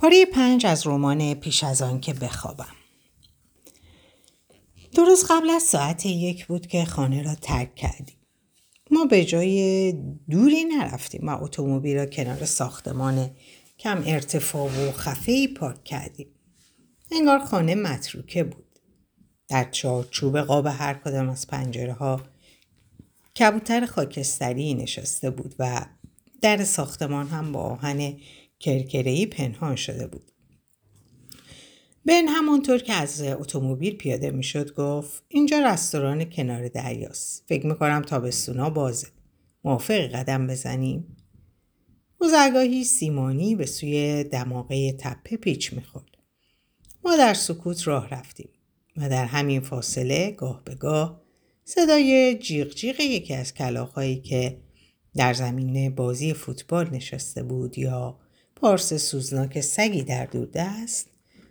پاره پنج از رمان پیش از آن که بخوابم. درست قبل از ساعت یک بود که خانه را ترک کردیم. ما به جای دوری نرفتیم و اتومبیل را کنار ساختمان کم ارتفاع و خفه پارک کردیم. انگار خانه متروکه بود. در چارچوب قاب هر کدام از پنجره ها کبوتر خاکستری نشسته بود و در ساختمان هم با آهن کرکرهی پنهان شده بود. بن همانطور که از اتومبیل پیاده می‌شد گفت اینجا رستوران کنار دریاست. فکر می‌کنم تابستونا بازه. موافق قدم بزنیم؟ گذرگاهی سیمانی به سوی دماغه تپه پیچ می‌خورد. ما در سکوت راه رفتیم و در همین فاصله گاه به گاه صدای جیغ جیغ یکی از کلاخهایی که در زمین بازی فوتبال نشسته بود یا پارس سوزناک سگی در دوردست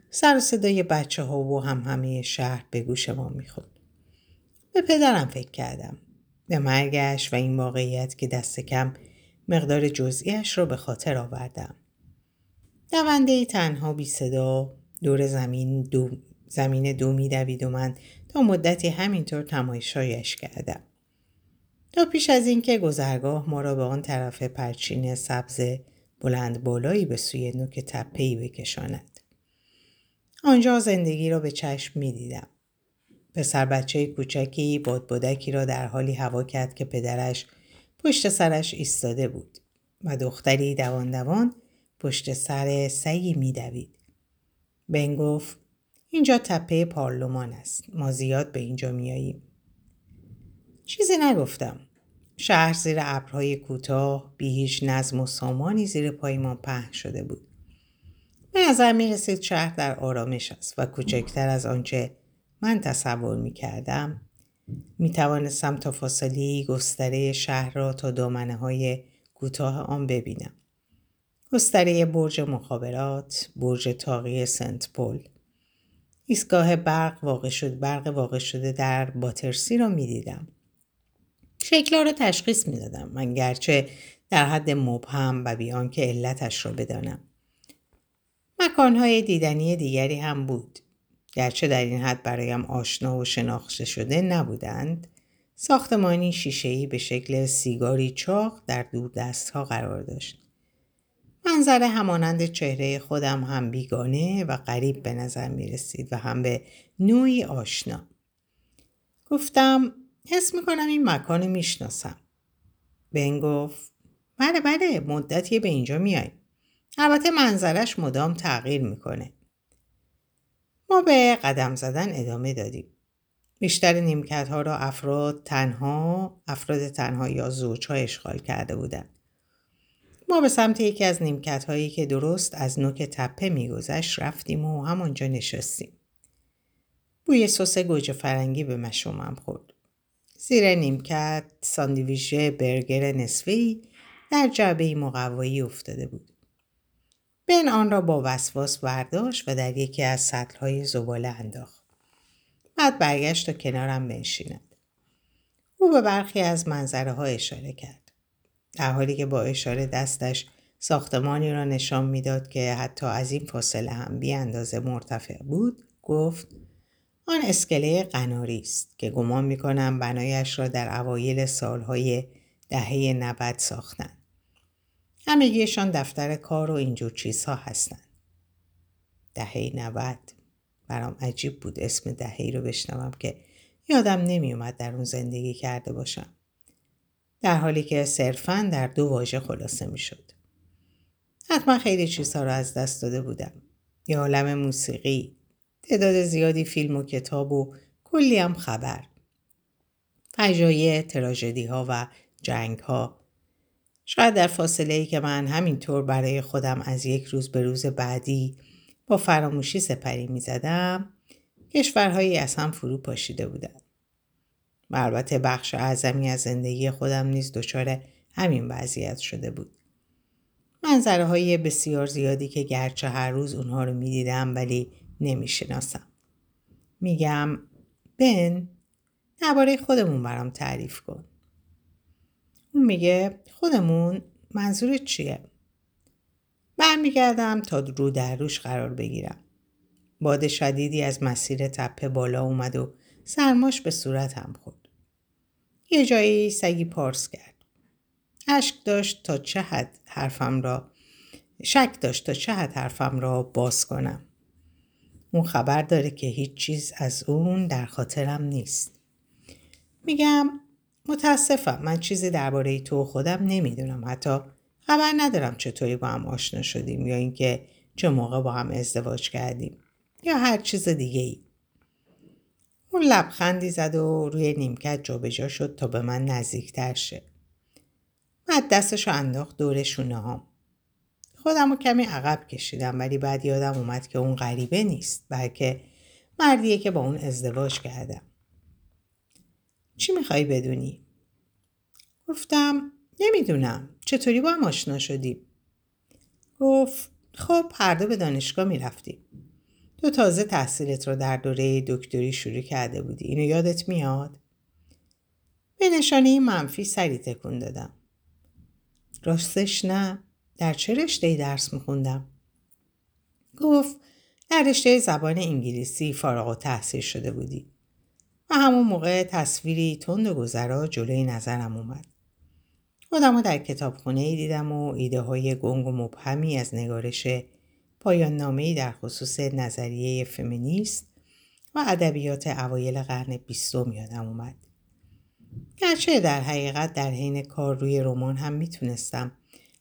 سر و صدای بچه ها و هم همه شهر به گوش ما می‌خورد. به پدرم فکر کردم. به مرگش و این واقعیت که دست کم مقدار جزئیش را به خاطر آوردم. دونده تنها بی صدا دور زمین دو زمین دو میدوید و من تا مدتی همینطور تمایشایش کردم. تا پیش از اینکه گذرگاه ما را به آن طرف پرچین سبز بلند بالایی به سوی نوک تپهی بکشاند. آنجا زندگی را به چشم می دیدم. پسر بچه کوچکی بادبادکی را در حالی هوا کرد که پدرش پشت سرش ایستاده بود و دختری دوان دوان پشت سر سگی میدوید. بن گفت اینجا تپه پارلمان است. ما زیاد به اینجا میاییم. چیزی نگفتم. شهر زیر ابرهای کوتاه بی هیچ نظم و سامانی زیر پایمان پهن شده بود. به نظر می رسید شهر در آرامش است و کوچکتر از آنچه من تصور می کردم. می توانستم تا فاصله گستره شهر را تا دامنه های کوتاه آن ببینم. گستره برج مخابرات، برج تاقی سنت پل. ایستگاه برق واقع شد برق واقع شده در باترسی را می دیدم. شکلها را تشخیص می دادم من گرچه در حد مبهم و بیان که علتش را بدانم. مکانهای دیدنی دیگری هم بود. گرچه در این حد برایم آشنا و شناخته شده نبودند ساختمانی شیشهای به شکل سیگاری چاق در دور دست ها قرار داشت. منظر همانند چهره خودم هم بیگانه و غریب به نظر می رسید و هم به نوعی آشنا. گفتم حس می‌کنم این مکان می‌شناسم. بن گفت بله بله مدتی به اینجا میاییم. البته منظرش مدام تغییر می‌کنه. ما به قدم زدن ادامه دادیم. بیشتر نیمکت ها را افراد تنها، افراد تنها یا زوج ها اشغال کرده بودند. ما به سمت یکی از نیمکت هایی که درست از نوک تپه میگذشت رفتیم و همانجا نشستیم. بوی سس گوجه فرنگی به مشومم خورد. زیر نیمکت ساندویژ برگر نصفی در جعبه مقوایی افتاده بود. بن آن را با وسواس برداشت و در یکی از سطلهای زباله انداخت. بعد برگشت تا کنارم بنشیند. او به برخی از منظره ها اشاره کرد. در حالی که با اشاره دستش ساختمانی را نشان می‌داد که حتی از این فاصله هم بی اندازه مرتفع بود گفت آن اسکله قناری است که گمان می‌کنم بنایش را در اوایل سالهای دهه 90 ساختند. همگیشان دفتر کار و اینجور چیزها هستند. دهه 90 برام عجیب بود اسم دهه رو بشنوم که یادم نمیومد در اون زندگی کرده باشم. در حالی که صرفا در دو واژه خلاصه می‌شد. حتما خیلی چیزها را از دست داده بودم. یه عالم موسیقی، تعداد زیادی فیلم و کتاب و کلی هم خبر. فجایع، تراژدی ها و جنگ ها. شاید در فاصله ای که من همینطور برای خودم از یک روز به روز بعدی با فراموشی سپری می زدم کشورهایی از هم فرو پاشیده بودند. و البته بخش اعظمی از زندگی خودم نیز دچار همین وضعیت شده بود. منظره های بسیار زیادی که گرچه هر روز اونها رو می دیدم ولی نمی‌شناسم. میگم بن درباره خودمون برام تعریف کن. اون میگه خودمون منظور چیه؟ برمیگردم تا رو در روش قرار بگیرم. باد شدیدی از مسیر تپه بالا اومد و سرماش به صورتم خورد. یه جایی سگی پارس کرد. اشک داشت تا چه حد حرفم را شک داشت تا چه حد حرفم را باز کنم. اون خبر داره که هیچ چیز از اون در خاطرم نیست. میگم متاسفم من چیزی درباره تو خودم نمی‌دونم حتی خبر ندارم چطوری با هم آشنا شدیم یا اینکه چه موقع با هم ازدواج کردیم یا هر چیز دیگه ای. اون لبخندی زد و روی نیمکت جابجا شد تا به من نزدیکتر شه. بعد دستشو انداخت دور شونه هم. خودم رو کمی عقب کشیدم ولی بعد یادم اومد که اون غریبه نیست بلکه مردیه که با اون ازدواج کردم. چی می‌خوای بدونی؟ گفتم نمی‌دونم چطوری با هم آشنا شدیم؟ گفت خب هر دو به دانشگاه می‌رفتیم. تو تازه تحصیلت رو در دوره دکتری شروع کرده بودی. اینو یادت میاد؟ به نشانه منفی سری تکون دادم. راستش نه. در چه رشته درس میخوندم؟ گفت در رشته زبان انگلیسی فارغ و تحصیل شده بودی. و همون موقع تصویری تند و گذرا جلوی نظرم اومد. خودم در کتابخونه ای دیدم و ایده های گنگ و مبهمی از نگارش پایان نامه در خصوص نظریه فمینیست و ادبیات اوایل قرن بیستم یادم اومد. گرچه در حقیقت در حین کار روی رمان هم می‌تونستم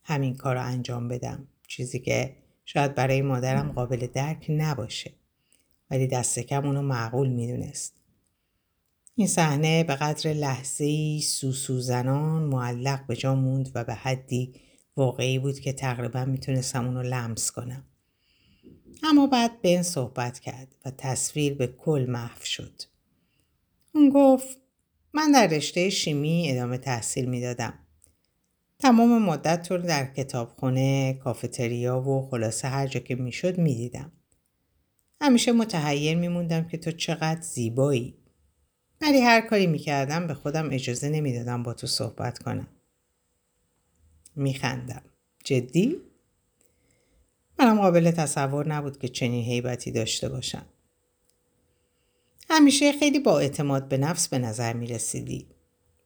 همین کار رو انجام بدم. چیزی که شاید برای مادرم قابل درک نباشه. ولی دست کم اونو معقول می‌دونست. این صحنه به قدر لحظه سوسو زنان معلق به جا موند و به حدی واقعی بود که تقریبا می‌تونستم اونو لمس کنم. اما بعد بن صحبت کرد و تصویر به کل محو شد. اون گفت من در رشته شیمی ادامه تحصیل می‌دادم. تمام مدت رو در کتابخونه، کافتریا و خلاصه هر جا که می‌شد می‌دیدم. همیشه متحیر میموندم که تو چقدر زیبایی. ولی هر کاری می‌کردم به خودم اجازه نمی‌دادم با تو صحبت کنم. میخندم. جدی؟ منم قابل تصور نبود که چنین حیبتی داشته باشم. همیشه خیلی با اعتماد به نفس به نظر می رسیدی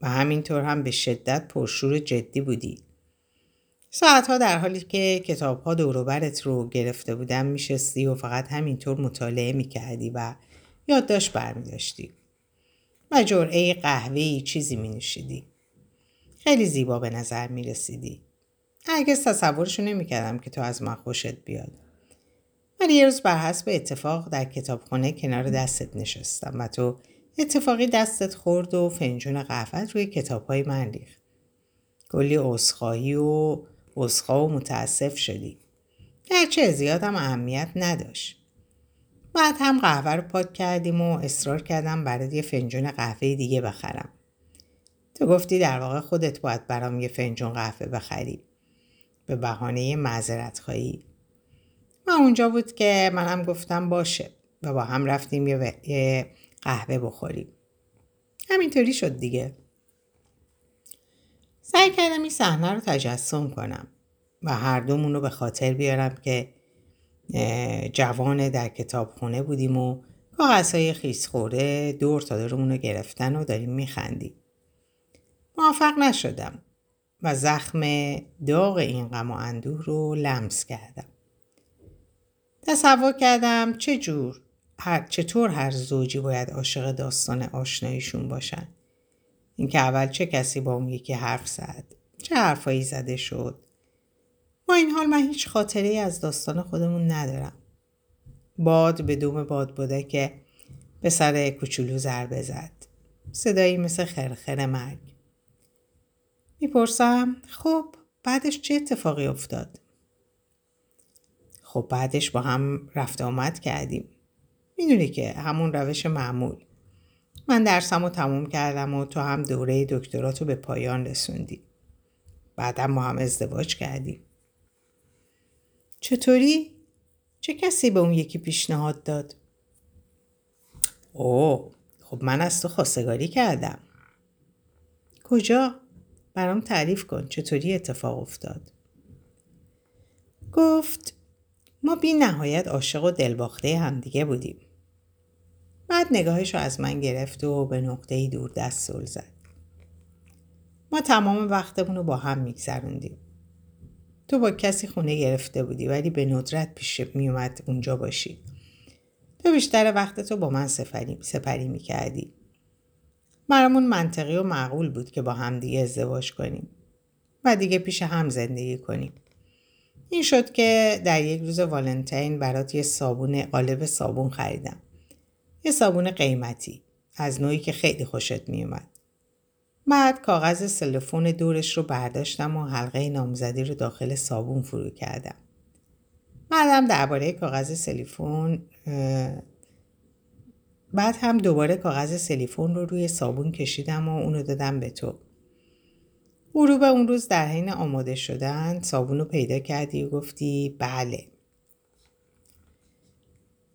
و همینطور هم به شدت پرشور جدی بودی. ساعتها در حالی که کتابها دوروبرت رو گرفته بودم میشستی و فقط همینطور مطالعه می‌کردی و یادداشت برمی داشتی. و جرعه قهوه‌ای چیزی می نوشیدی. خیلی زیبا به نظر می رسیدی. هرگز تصورشو نمی‌کردم که تو از من خوشت بیاد. ولی یه روز بر حسب اتفاق در کتابخانه کنار دستت نشستم و تو اتفاقی دستت خورد و فنجون قهوت روی کتابهای من ریخت. کلی عذرخواهی و عذرخواه و متاسف شدی. گرچه زیادم اهمیت نداشت. بعد هم قهوه رو پاک کردیم و اصرار کردم برای یه فنجون قهوه دیگه بخرم. تو گفتی در واقع خودت باید برام یه فنجون قهوه بخری. به بهانه معذرت خواهی. و اونجا بود که منم گفتم باشه و با هم رفتیم یه قهوه بخوریم. همینطوری شد دیگه. سعی کردم این صحنه رو تجسم کنم و هر دومون رو به خاطر بیارم که جوان در کتابخونه بودیم و کاغذهای خیس خورده دور تا دورمون رو گرفتن و داریم میخندیم. موفق نشدم و زخم داغ این غم و اندوه رو لمس کردم. تصور کردم چه جور هر چطور هر زوجی باید عاشق داستان آشناییشون باشن. اینکه اول چه کسی با اون یکی حرف زد؟ چه حرفایی زده شد؟ با این حال من هیچ خاطره از داستان خودمون ندارم. باد به دوم باد بوده که به سر کوچولو ضربه زد. صدایی مثل خرخر مرگ. می‌پرسم خب بعدش چه اتفاقی افتاد؟ خب بعدش با هم رفت آمد کردیم. می‌دونی که همون روش معمول من درسم رو تموم کردم و تو هم دوره دکتراتو به پایان رسوندی بعدم ما هم ازدواج کردیم چطوری؟ چه کسی به اون یکی پیشنهاد داد؟ اوه خب من از تو خواستگاری کردم کجا؟ برام تعریف کن چطوری اتفاق افتاد گفت ما بی نهایت عاشق و دلباخته همدیگه بودیم. بعد نگاهش رو از من گرفت و به نقطه دور دست زد. ما تمام وقتمون رو با هم میگذروندیم. تو با کسی خونه گرفته بودی ولی به ندرت پیش میومد اونجا باشی. تو بیشتر وقت تو با من سفری, سپری می‌کردی. برامون منطقی و معقول بود که با هم دیگه ازدواج کنیم و دیگه پیش هم زندگی کنیم. این شد که در یک روز والنتین برات یه صابون قالب صابون خریدم. یه صابون قیمتی از نوعی که خیلی خوشت میومد. بعد کاغذ سلفون دورش رو برداشتم و حلقه نامزدی رو داخل صابون فرو کردم. بعدم درباره کاغذ سلیفون بعد هم دوباره کاغذ سلیفون رو روی صابون کشیدم و اونو دادم به تو. غروب اون روز در حین آماده شدن صابون رو پیدا کردی و گفتی بله.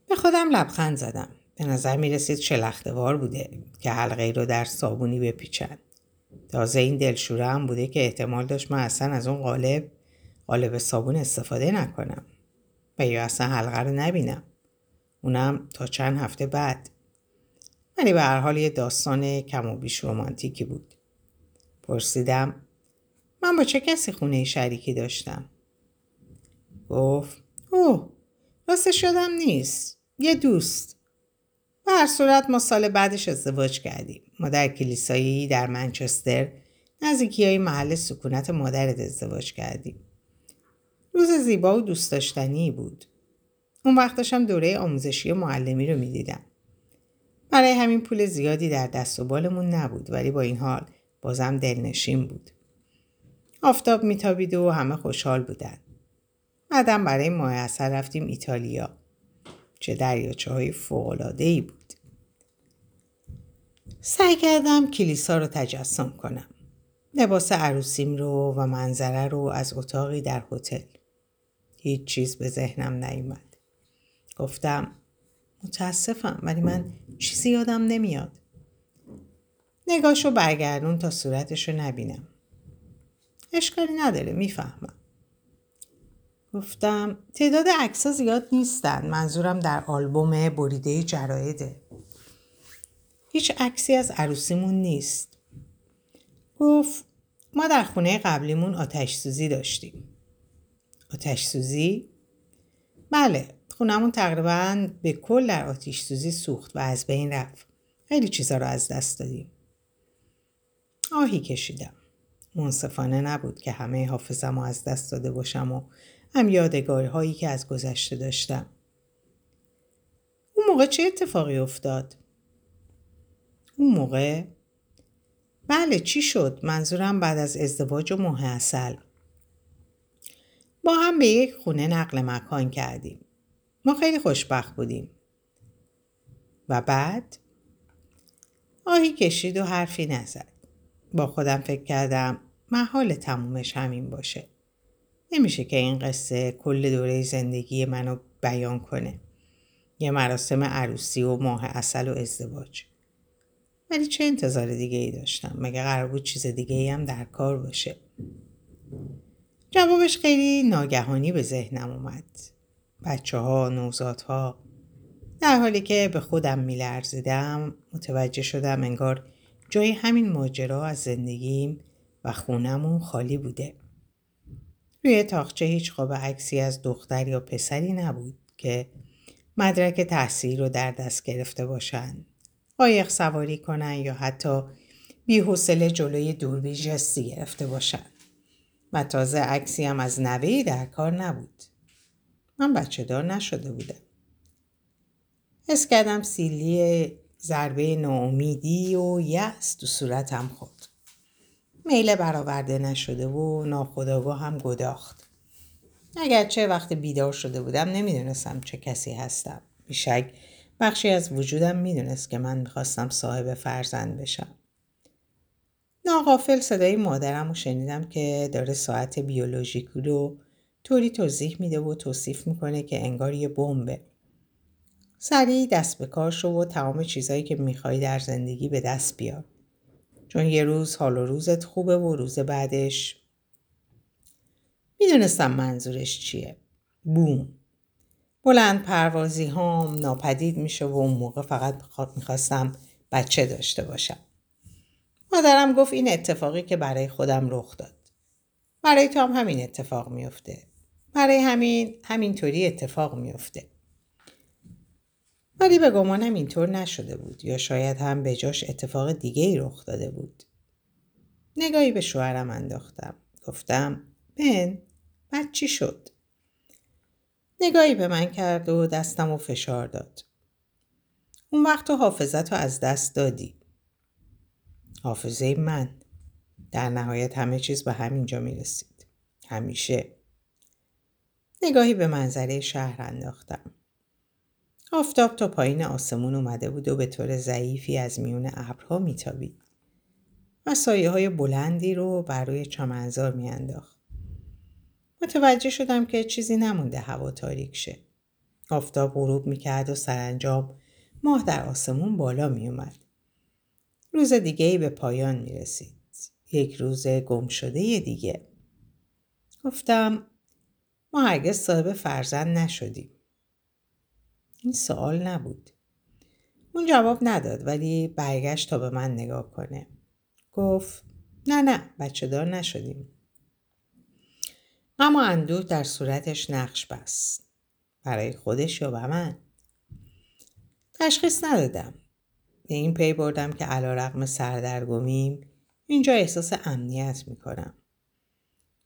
به خودم لبخند زدم. به نظر می رسید شلختوار بوده که حلقه رو در صابونی بپیچند. تازه این دلشوره هم بوده که احتمال داشت من اصلا از اون قالب قالب صابون استفاده نکنم و یا اصلا حلقه رو نبینم. اونم تا چند هفته بعد. ولی به هر حال یه داستان کم و بیش رومانتیکی بود. پرسیدم من با چه کسی خونه شریکی داشتم؟ گفت اوه راستش شدم نیست. یه دوست. و هر صورت ما سال بعدش ازدواج کردیم. ما در کلیسایی در منچستر نزدیکی های محل سکونت مادرت ازدواج کردیم. روز زیبا و دوست داشتنی بود. اون وقت داشتم دوره آموزشی معلمی رو می‌دیدم. برای همین پول زیادی در دست و بالمون نبود ولی با این حال بازم دلنشین بود. آفتاب میتابید و همه خوشحال بودن. بعدم برای ماه اصل رفتیم ایتالیا. چه دریاچه های ای بود. سعی کردم کلیسا رو تجسم کنم. لباس عروسیم رو و منظره رو از اتاقی در هتل. هیچ چیز به ذهنم نیومد. گفتم متاسفم ولی من چیزی یادم نمیاد. نگاهشو برگردون تا صورتشو نبینم. اشکالی نداره می‌فهمم. گفتم تعداد عکس زیاد نیستن منظورم در آلبوم بریده جرایده هیچ عکسی از عروسیمون نیست گفت ما در خونه قبلیمون آتش سوزی داشتیم آتش سوزی؟ بله خونمون تقریبا به کل در آتش سوزی سوخت و از بین رفت خیلی چیزا رو از دست دادیم آهی کشیدم منصفانه نبود که همه حافظم رو از دست داده باشم و هم یادگارهایی که از گذشته داشتم. اون موقع چه اتفاقی افتاد؟ اون موقع؟ بله چی شد؟ منظورم بعد از ازدواج و ماه اصل. با هم به یک خونه نقل مکان کردیم. ما خیلی خوشبخت بودیم. و بعد؟ آهی کشید و حرفی نزد. با خودم فکر کردم محال تمومش همین باشه. نمیشه که این قصه کل دوره زندگی منو بیان کنه. یه مراسم عروسی و ماه اصل و ازدواج. ولی چه انتظار دیگه ای داشتم؟ مگه قرار بود چیز دیگه ای هم در کار باشه؟ جوابش خیلی ناگهانی به ذهنم اومد. بچه ها، نوزات ها. در حالی که به خودم میلرزیدم متوجه شدم انگار جای همین ماجرا از زندگیم و خونمون خالی بوده. روی تاخچه هیچ قاب عکسی از دختر یا پسری نبود که مدرک تحصیل رو در دست گرفته باشند. قایق سواری کنن یا حتی حوصله جلوی دوربین جستی گرفته باشند. و تازه عکسی هم از نوهی در کار نبود. من بچه دار نشده بودم. حس کردم سیلی ضربه ناامیدی و یأس تو صورتم خورد. میله برآورده نشده و ناخداگاه هم گداخت. اگرچه وقت بیدار شده بودم نمی‌دونستم چه کسی هستم. بیشک بخشی از وجودم می‌دونست که من می‌خواستم صاحب فرزند بشم. ناغافل صدای مادرم رو شنیدم که داره ساعت بیولوژیکی رو طوری توضیح میده و توصیف می‌کنه که انگار یه بمبه. سریع دست به کار شو و تمام چیزهایی که می‌خوای در زندگی به دست بیار. چون یه روز حال و روزت خوبه و روز بعدش می‌دونستم منظورش چیه بوم بلند پروازی هام ناپدید میشه و اون موقع فقط می‌خواستم بچه داشته باشم. مادرم گفت این اتفاقی که برای خودم رخ داد. برای تو هم همین اتفاق میفته برای همین همینطوری اتفاق میفته ولی به گمانم اینطور نشده بود یا شاید هم به جاش اتفاق دیگه ای رخ داده بود. نگاهی به شوهرم انداختم. گفتم بن بعد چی شد؟ نگاهی به من کرد و دستم و فشار داد اون وقت تو حافظت رو از دست دادی حافظه من در نهایت همه چیز به همینجا می رسید. همیشه. نگاهی به منظره شهر انداختم. آفتاب تا پایین آسمون اومده بود و به طور ضعیفی از میون ابرها میتابید و سایه های بلندی رو بر روی چمنزار میانداخت. متوجه شدم که چیزی نمونده هوا تاریک شه. آفتاب غروب می‌کرد و سرانجام ماه در آسمون بالا میومد. روز دیگه ای به پایان می رسید. یک روز گم شده دیگه. گفتم ما هرگز صاحب فرزند نشدیم. این سوال نبود. اون جواب نداد ولی برگشت تا به من نگاه کنه. گفت نه نه بچه دار نشدیم. اما اندوه در صورتش نقش بست. برای خودش به من. تشخیص ندادم. به این پی بردم که علا رقم سردرگمیم اینجا احساس امنیت می‌کنم.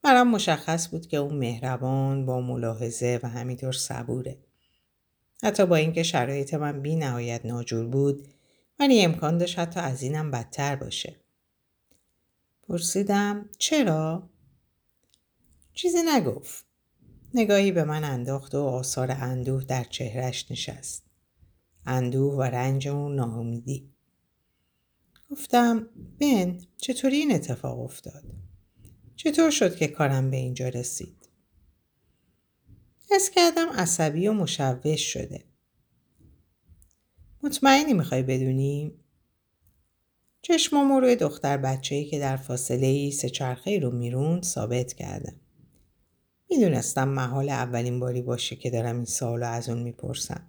برام مشخص بود که اون مهربان با ملاحظه و همینطور صبوره. حتی با اینکه شرایط من بی نهایت ناجور بود ولی امکان داشت حتی از اینم بدتر باشه. پرسیدم چرا؟ چیزی نگفت. نگاهی به من انداخت و آثار اندوه در چهرش نشست. اندوه و رنج و ناامیدی گفتم بن چطوری این اتفاق افتاد چطور شد که کارم به اینجا رسید حس کردم عصبی و مشوش شده مطمئنی می‌خوای بدونیم چشمامو روی دختر بچه که در فاصله ای سه چرخه رو می‌روند ثابت کردم. می‌دونستم محال اولین باری باشه که دارم این سوالو از اون می‌پرسم.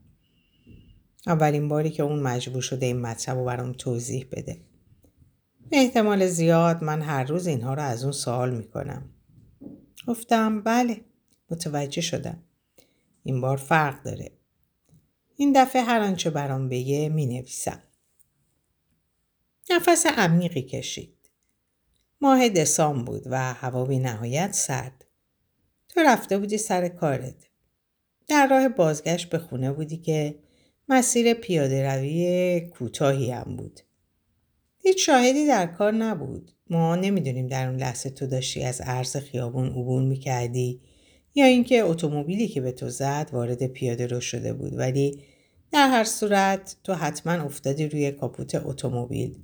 اولین باری که اون مجبور شده این مطلب رو برام توضیح بده. به احتمال زیاد من هر روز اینها رو از اون سوال می‌کنم. گفتم بله متوجه شدم. این بار فرق داره. این دفعه هر آنچه برام بگه می نویسم. نفس عمیقی کشید. ماه دسام بود و هوا بی نهایت سرد. تو رفته بودی سر کارت. در راه بازگشت به خونه بودی که مسیر پیاده روی کوتاهی هم بود. هیچ شاهدی در کار نبود. ما نمی‌دونیم در اون لحظه تو داشتی از عرض خیابون عبور می‌کردی یا اینکه اتومبیلی که به تو زد وارد پیاده رو شده بود ولی در هر صورت تو حتما افتادی روی کاپوت اتومبیل.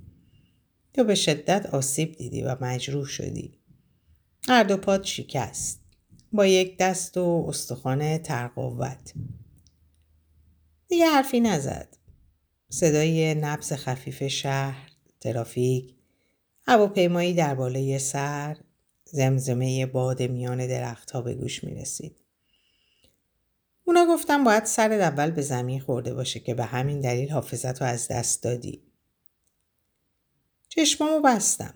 تو به شدت آسیب دیدی و مجروح شدی. هر دو پاد شکست. با یک دست و استخوان ترقوت. دیگه حرفی نزد. صدای نبز خفیف شهر، ترافیک، هواپیمایی در بالای سر، زمزمه باد میان درختها به گوش می رسید. اونا گفتم باید سر اول به زمین خورده باشه که به همین دلیل حافظت رو از دست دادی. چشمامو بستم.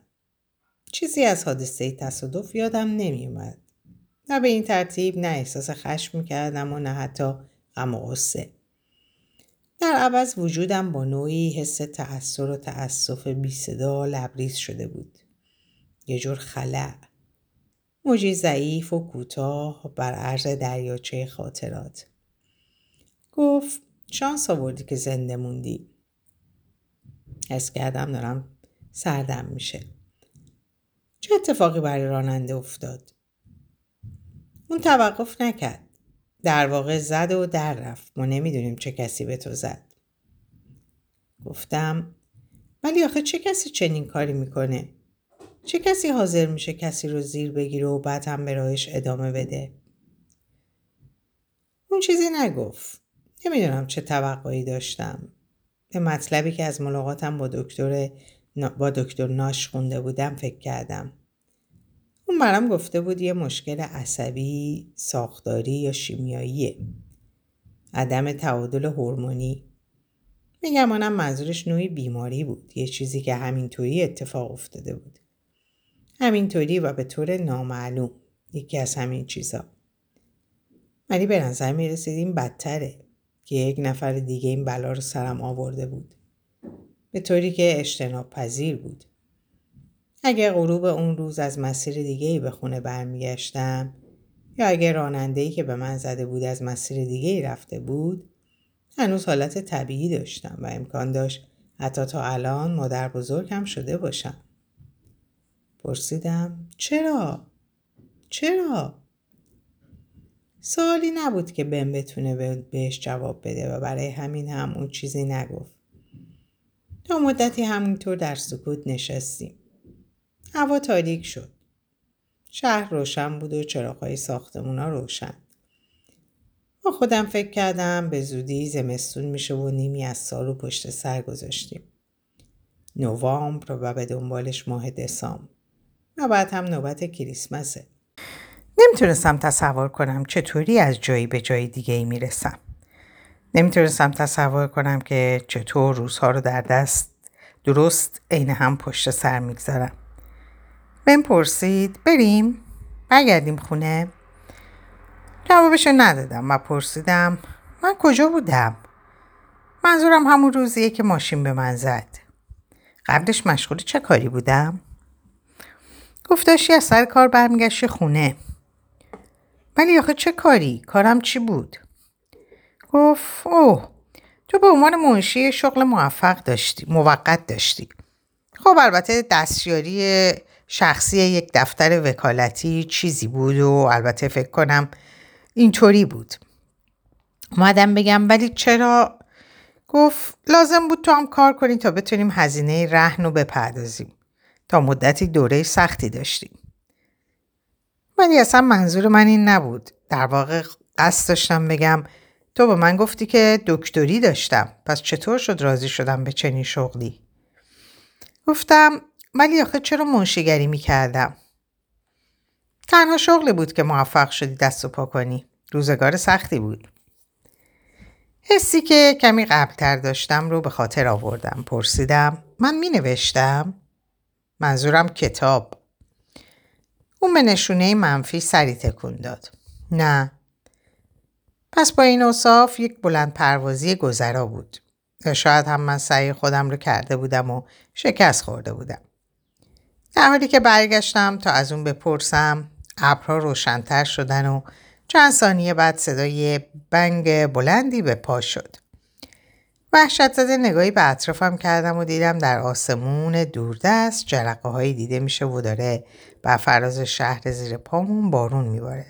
چیزی از حادثه تصادف یادم نمیومد. نه به این ترتیب نه احساس خشم می‌کردم و نه حتی غم و غصه. در عوض وجودم با نوعی حس تأثیر و تأصف بی صدا لبریز شده بود. یه جور خلع. موجی ضعیف و کوتاه بر عرض دریاچه خاطرات. گفت شانس آوردی که زنده موندی. حس کردم دارم سردم میشه. چه اتفاقی برای راننده افتاد؟ اون توقف نکرد. در واقع زد و در رفت. ما نمی‌دونیم چه کسی به تو زد. گفتم ولی آخه چه کسی چنین کاری می‌کنه؟ چه کسی حاضر میشه کسی رو زیر بگیره و بعد هم به راهش ادامه بده؟ اون چیزی نگفت. نمی‌دونم چه توقعی داشتم. به مطلبی که از ملاقاتم با دکتر با دکتر ناش خونده بودم فکر کردم. اون برام گفته بود یه مشکل عصبی، ساختاری یا شیمیاییه. عدم تعادل هورمونی. میگم آنم منظورش نوعی بیماری بود. یه چیزی که همینطوری اتفاق افتاده بود. همینطوری و به طور نامعلوم. یکی از همین چیزا. ولی به نظر می‌رسید این بدتره که یک نفر دیگه این بلا رو سرم آورده بود. به طوری که اجتناب پذیر بود. اگر غروب اون روز از مسیر دیگه ای به خونه برمیگشتم یا اگر رانندهی که به من زده بود از مسیر دیگه ای رفته بود هنوز حالت طبیعی داشتم و امکان داشت حتی تا الان مادر بزرگم شده باشم. پرسیدم چرا؟ چرا؟ سوالی نبود که بهم بتونه بهش جواب بده و برای همین هم اون چیزی نگفت. تا مدتی همینطور در سکوت نشستیم. هوا تاریک شد. شهر روشن بود و چراغهای ساختمونا روشن. با خودم فکر کردم به زودی زمستون میشه و نیمی از سال رو پشت سر گذاشتیم. نوامبر و به دنبالش ماه دسامبر. و بعد هم نوبت کریسمسه. نمی‌تونستم تصور کنم چطوری از جایی به جای دیگه ای می‌رسم. نمی‌تونستم تصور کنم که چطور روزها رو در دست درست عین هم پشت سر می‌گذارم. بهم پرسید بریم. برگردیم خونه. جوابشو ندادم. و پرسیدم من کجا بودم؟ منظورم همون روزیه که ماشین به من زد. قبلش مشغول چه کاری بودم؟ گفت داشتی از سر کار برمیگشتی خونه. ولی آخه چه کاری؟ کارم چی بود؟ گفت اوه تو به عنوان منشی شغل موفق داشتی موقت داشتی. خب البته دستیاری شخصی یک دفتر وکالتی چیزی بود و البته فکر کنم اینطوری بود. اومدم بگم ولی چرا؟ گفت لازم بود تو هم کار کنی تا بتونیم هزینه رهن رو بپردازیم. تا مدتی دوره سختی داشتیم. ولی اصلا منظور من این نبود. در واقع قصد داشتم بگم تو به من گفتی که دکتری داشتم پس چطور شد راضی شدم به چنین شغلی؟ گفتم ولی آخه چرا منشیگری می‌کردم؟ تنها شغلی بود که موفق شدی دست و پا کنی. روزگار سختی بود. حسی که کمی قبلتر داشتم رو به خاطر آوردم. پرسیدم من می نوشتم منظورم کتاب. اون به نشونه منفی سری تکون داد. نه. پس با این اصاف یک بلند پروازی گذرا بود. شاید هم من سعی خودم رو کرده بودم و شکست خورده بودم. در حالی که برگشتم تا از اون بپرسم ابرها روشنتر شدن و چند ثانیه بعد صدای بنگ بلندی به پا شد. وحشت زده نگاهی به اطرافم کردم و دیدم در آسمون دوردست جرقه هایی دیده میشه و داره بر فراز شهر زیر پامون بارون میباره.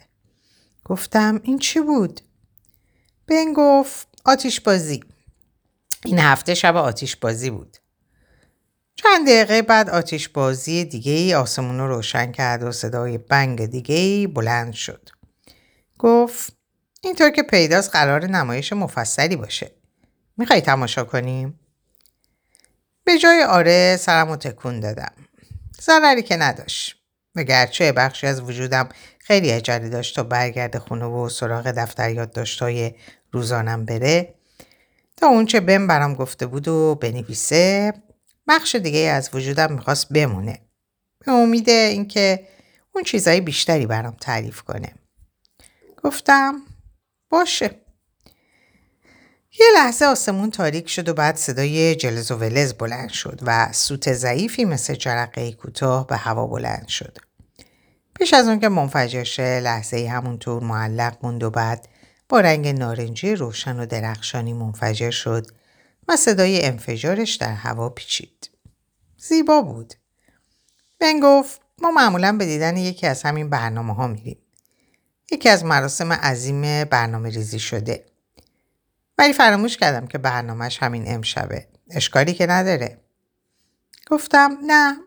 گفتم این چی بود؟ بن گفت آتیش بازی. این هفته شب آتیش بازی بود. چند دقیقه بعد آتیش بازی دیگه ای آسمون رو روشن کرد و صدای بنگ دیگه ای بلند شد. گفت اینطور که پیداست قرار نمایش مفصلی باشه. می‌خوای تماشا کنیم؟ به جای آره سرم رو تکون دادم. ضرری که نداشت. و گرچه بخشی از وجودم خیلی عجله داشت تا برگرد خونه و سراغ دفتر یادداشتهای روزانم بره تا اونچه بهم برام گفته بود و بنویسه بخش دیگه از وجودم می‌خواست بمونه. به امید اینکه اون چیزای بیشتری برام تعریف کنه. گفتم باشه. یه لحظه آسمون تاریک شد و بعد صدای جلز و ولز بلند شد و سوت ضعیفی مثل جرقه کوتاه به هوا بلند شد. پیش از اون که منفجر شه لحظه همونطور معلق موند و بعد با رنگ نارنجی روشن و درخشانی منفجر شد و صدای انفجارش در هوا پیچید. زیبا بود. بن گفت ما معمولا به دیدن یکی از همین برنامه ها میریم. یکی از مراسم عظیم برنامه ریزی شده. ولی فراموش کردم که برنامهش همین امشبه. اشکالی که نداره. گفتم نه.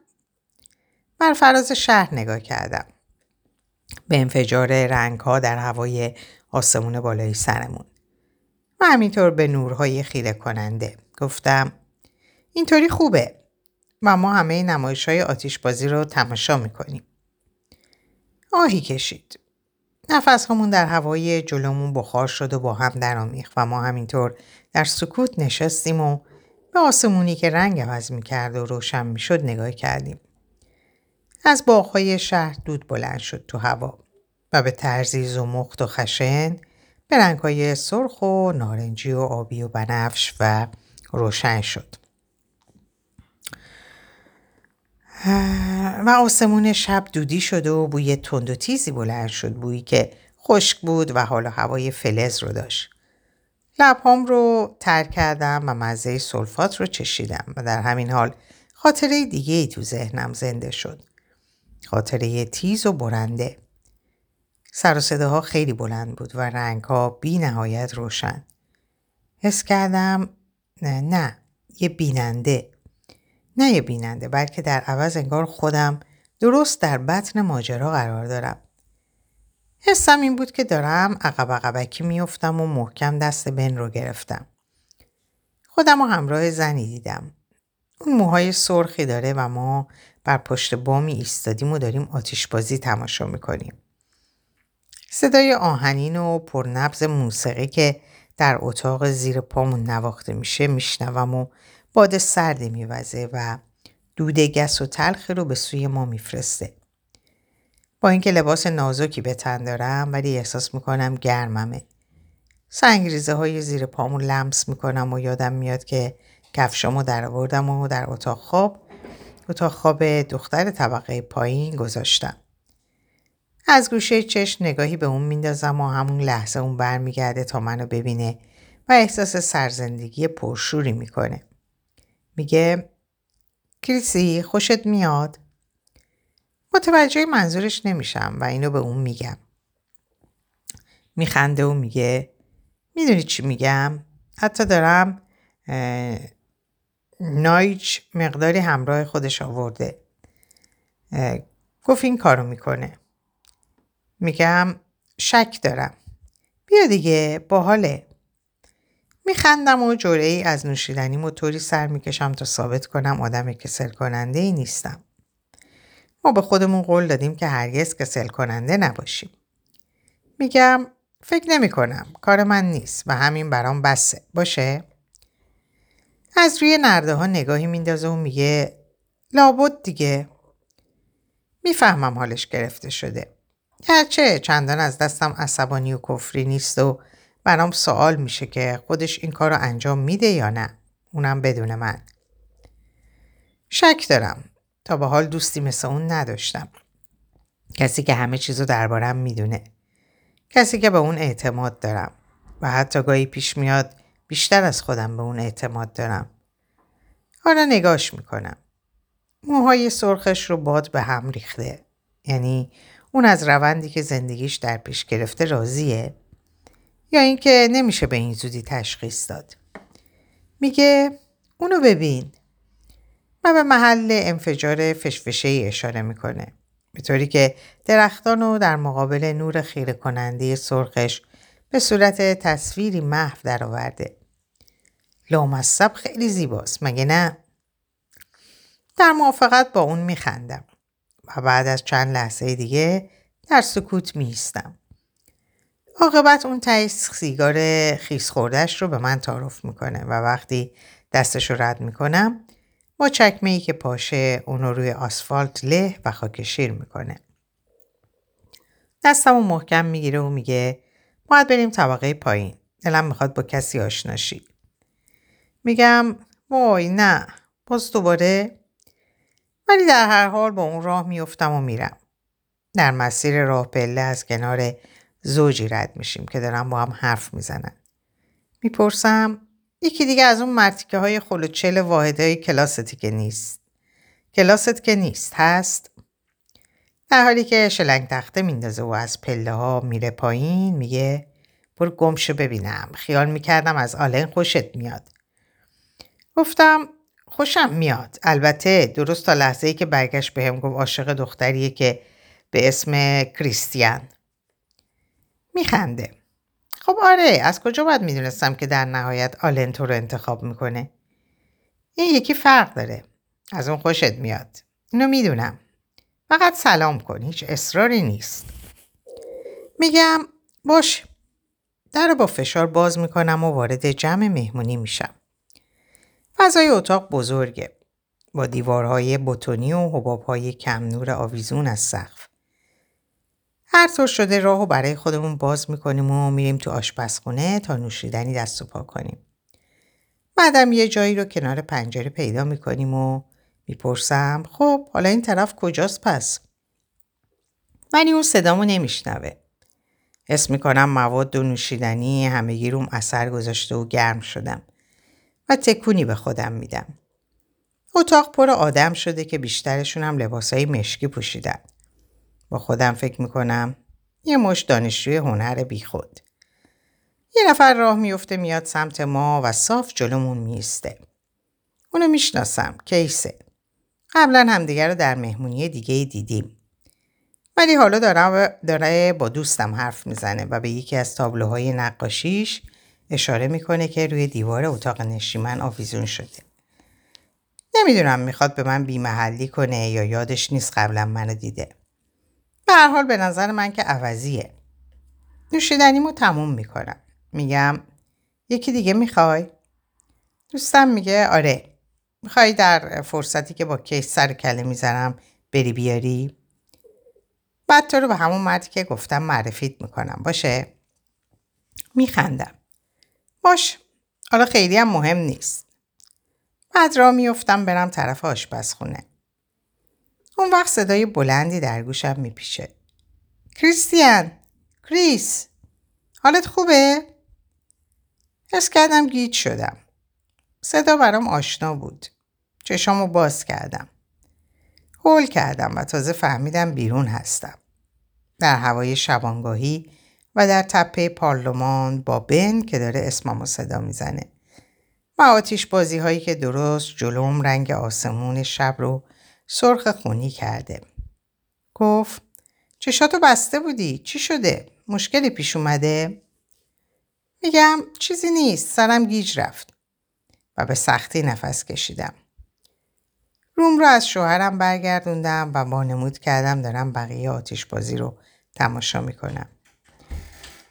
بر فراز شهر نگاه کردم. به انفجار رنگ ها در هوای آسمون بالای سرمون. و همینطور به نورهای خیره کننده. گفتم اینطوری خوبه و ما همه نمایش های آتیش بازی رو تماشا می‌کنیم. آهی کشید. نفس همون در هوای جلومون بخار شد و با هم درآمیخت و ما همینطور در سکوت نشستیم و به آسمونی که رنگ عوض می‌کرد و روشن می‌شد نگاه کردیم. از باغهای شهر دود بلند شد تو هوا و به طرزی زمخت و خشن به رنگهای سرخ و نارنجی و آبی و بنفش و روشن شد. و آسمون شب دودی شد و بوی تند و تیزی بلند شد بویی که خشک بود و حالا هوای فلز رو داشت. لبهام رو تر کردم و مزه سلفات رو چشیدم و در همین حال خاطره دیگه ای تو ذهنم زنده شد. خاطره تیز و برنده. سر و صداها خیلی بلند بود و رنگها بی نهایت روشن. حس کردم نه نه یه بیننده نه یه بیننده بلکه در عوض انگار خودم درست در بطن ماجرا قرار دارم. حسم این بود که دارم عقب عقبکی میفتم و محکم دست بن رو گرفتم. خودم و همراه زنی دیدم. اون موهای سرخی داره و ما بر پشت بامی ایستادیم و داریم آتیشبازی تماشا می‌کنیم. صدای آهنین و پرنبز موسیقی که در اتاق زیر پامون نواخته میشه میشنوم و باد سردی میوزه و دود گس و تلخی رو به سوی ما میفرسته. با اینکه لباس نازکی به تن دارم ولی احساس می‌کنم گرممه. سنگریزه های زیر پامون لمس می‌کنم و یادم میاد که کفشامو در آوردم و در اتاق خواب اتاق خواب دختر طبقه پایین گذاشتم. از گوشه چشم نگاهی به اون میندازم و همون لحظه اون برمیگرده تا منو ببینه و احساس سرزندگی پرشوری می‌کنه. میگه کریسی خوشت میاد؟ متوجه منظورش نمیشم و اینو به اون میگم. میخنده و میگه می‌دونی چی میگم؟ حتی دارم نایج مقداری همراه خودش آورده. گفت این کارو می‌کنه. میگم شک دارم. بیا دیگه باحاله. میخندم و جوره ای از نوشیدنی طوری سر می‌کشم تا ثابت کنم آدم کسل کننده ای نیستم. ما به خودمون قول دادیم که هرگز کسل کننده نباشیم. میگم فکر نمی کنم. کار من نیست و همین برام بسه. باشه؟ از روی نرده ها نگاهی میندازه و میگه لابد دیگه. می‌فهمم حالش گرفته شده. گرچه چندان از دستم عصبانی و کفری نیست و برام سوال میشه که خودش این کار رو انجام میده یا نه. اونم بدون من. شک دارم. تا به حال دوستی مثل اون نداشتم. کسی که همه چیزو دربارم می‌دونه. کسی که به اون اعتماد دارم. و حتی گاهی پیش میاد بیشتر از خودم به اون اعتماد دارم. حالا نگاش می‌کنم. موهای سرخش رو باد به هم ریخته. یعنی اون از روندی که زندگیش در پیش گرفته راضیه یا اینکه نمیشه به این زودی تشخیص داد. میگه اونو ببین و به محل انفجار فشفشه ای اشاره می‌کنه. به طوری که درختان رو در مقابل نور خیره کننده سرخش به صورت تصویری محو درآورده. لامصب خیلی زیباست مگه نه؟ در موافقت با اون میخندم و بعد از چند لحظه دیگه در سکوت میستم. عاقبت اون تای سیگار خیس خوردش رو به من تعارف می‌کنه و وقتی دستش رو رد می‌کنم با چکمه ای که پاشه اون رو روی آسفالت له و خاکشیر می‌کنه. دستم محکم می‌گیره و میگه باید بریم طبقه پایین. دلم می‌خواد با کسی آشناشی. میگم وای نه باز دوباره ولی در هر حال با اون راه میفتم و میرم. در مسیر راه پله از کنار زوجی رد میشیم که دارم با هم حرف می‌زنن. می‌پرسم یکی دیگه از اون مرتیکه های خلوچل واحده های کلاستی که نیست. کلاست که نیست هست؟ در حالی که شلنگ تخته میندازه و از پله ها میره پایین میگه برو گمشو ببینم خیال می‌کردم از آلن خوشت میاد. گفتم خوشم میاد. البته درست تا لحظه ای که برگشت بهم گفت عاشق دختریه که به اسم کریستیان. میخنده. خب آره از کجا باید می‌دونستم که در نهایت آلن تو رو انتخاب می‌کنه؟ این یکی فرق داره. از اون خوشت میاد. اینو می‌دونم. فقط سلام کن هیچ اصراری نیست. میگم باش. در با فشار باز می‌کنم و وارد جمع مهمونی میشم. فضای اتاق بزرگه با دیوارهای بتونی و حبابهای کم نور آویزون از سقف هر طور شده راه و برای خودمون باز می‌کنیم و میریم تو آشپزخونه تا نوشیدنی دست و پا کنیم. بعدم یه جایی رو کنار پنجره پیدا می‌کنیم و می‌پرسم خب حالا این طرف کجاست پس؟ ولی اون صدامو نمیشنوه. حس می‌کنم مواد و نوشیدنی همه روم اثر گذاشته و گرم شدم و تکونی به خودم میدم. اتاق پر آدم شده که بیشترشون هم لباسای مشکی پوشیدن. با خودم فکر می‌کنم یه مش دانشجوی هنر بیخود. یه نفر راه میفته میاد سمت ما و صاف جلومون میسته. اونو می‌شناسم. کیسه. قبلا همدیگه رو در مهمونی دیگه دیدیم. ولی حالا داره با دوستم حرف می‌زنه و به یکی از تابلوهای نقاشیش اشاره می‌کنه که روی دیوار اتاق نشیمن آویزون شده. نمی‌دونم می‌خواد به من بیمحلی کنه یا یادش نیست قبلا منو دیده. به هر حال به نظر من که عوضیه. نوشیدنیمو تموم می‌کنم. میگم یکی دیگه می‌خوای؟ دوستم میگه آره. می‌خوای در فرصتی که با کیس سر کله می‌زنم بری بیاری؟ بعد تو رو به همون مردی که گفتم معرفیت می‌کنم باشه؟ میخندم. باش. حالا خیلی هم مهم نیست. بعد را میفتم برم طرف آشپزخونه. اون وقت صدای بلندی در گوشم میپیشه. کریستیان! کریس! حالت خوبه؟ حس کردم گیج شدم. صدا برام آشنا بود. چشامو باز کردم. هول کردم و تازه فهمیدم بیرون هستم. در هوای شبانگاهی و در تپه پارلمان با بن که داره اسممو صدا می‌زنه. و آتیش بازی هایی که درست جلوم رنگ آسمون شب رو سرخ خونی کرده. گفت چشاتو بسته بودی؟ چی شده؟ مشکلی پیش اومده؟ میگم چیزی نیست. سرم گیج رفت. و به سختی نفس کشیدم. روم رو از شوهرم برگردوندم و بانمود کردم دارم بقیه آتیش بازی رو تماشا می‌کنم.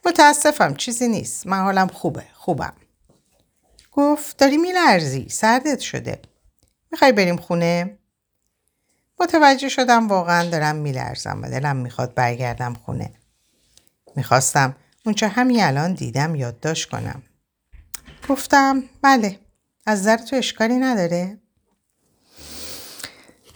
متاسفم چیزی نیست. من حالم خوبه. خوبم. گفت داری میلرزی. سردت شده. می‌خوای بریم خونه؟ متوجه شدم واقعا دارم میلرزم و دلم می‌خواد برگردم خونه. می‌خواستم اونچه همین الان دیدم یادداشت کنم. گفتم بله از نظر تو اشکالی نداره؟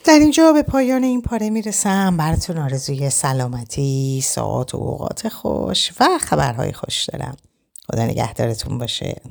در اینجا به پایان این پاره می‌رسم براتون آرزوی سلامتی، ساعت و اوقات خوش و خبرهای خوش دارم. خدا نگهدارتون باشه.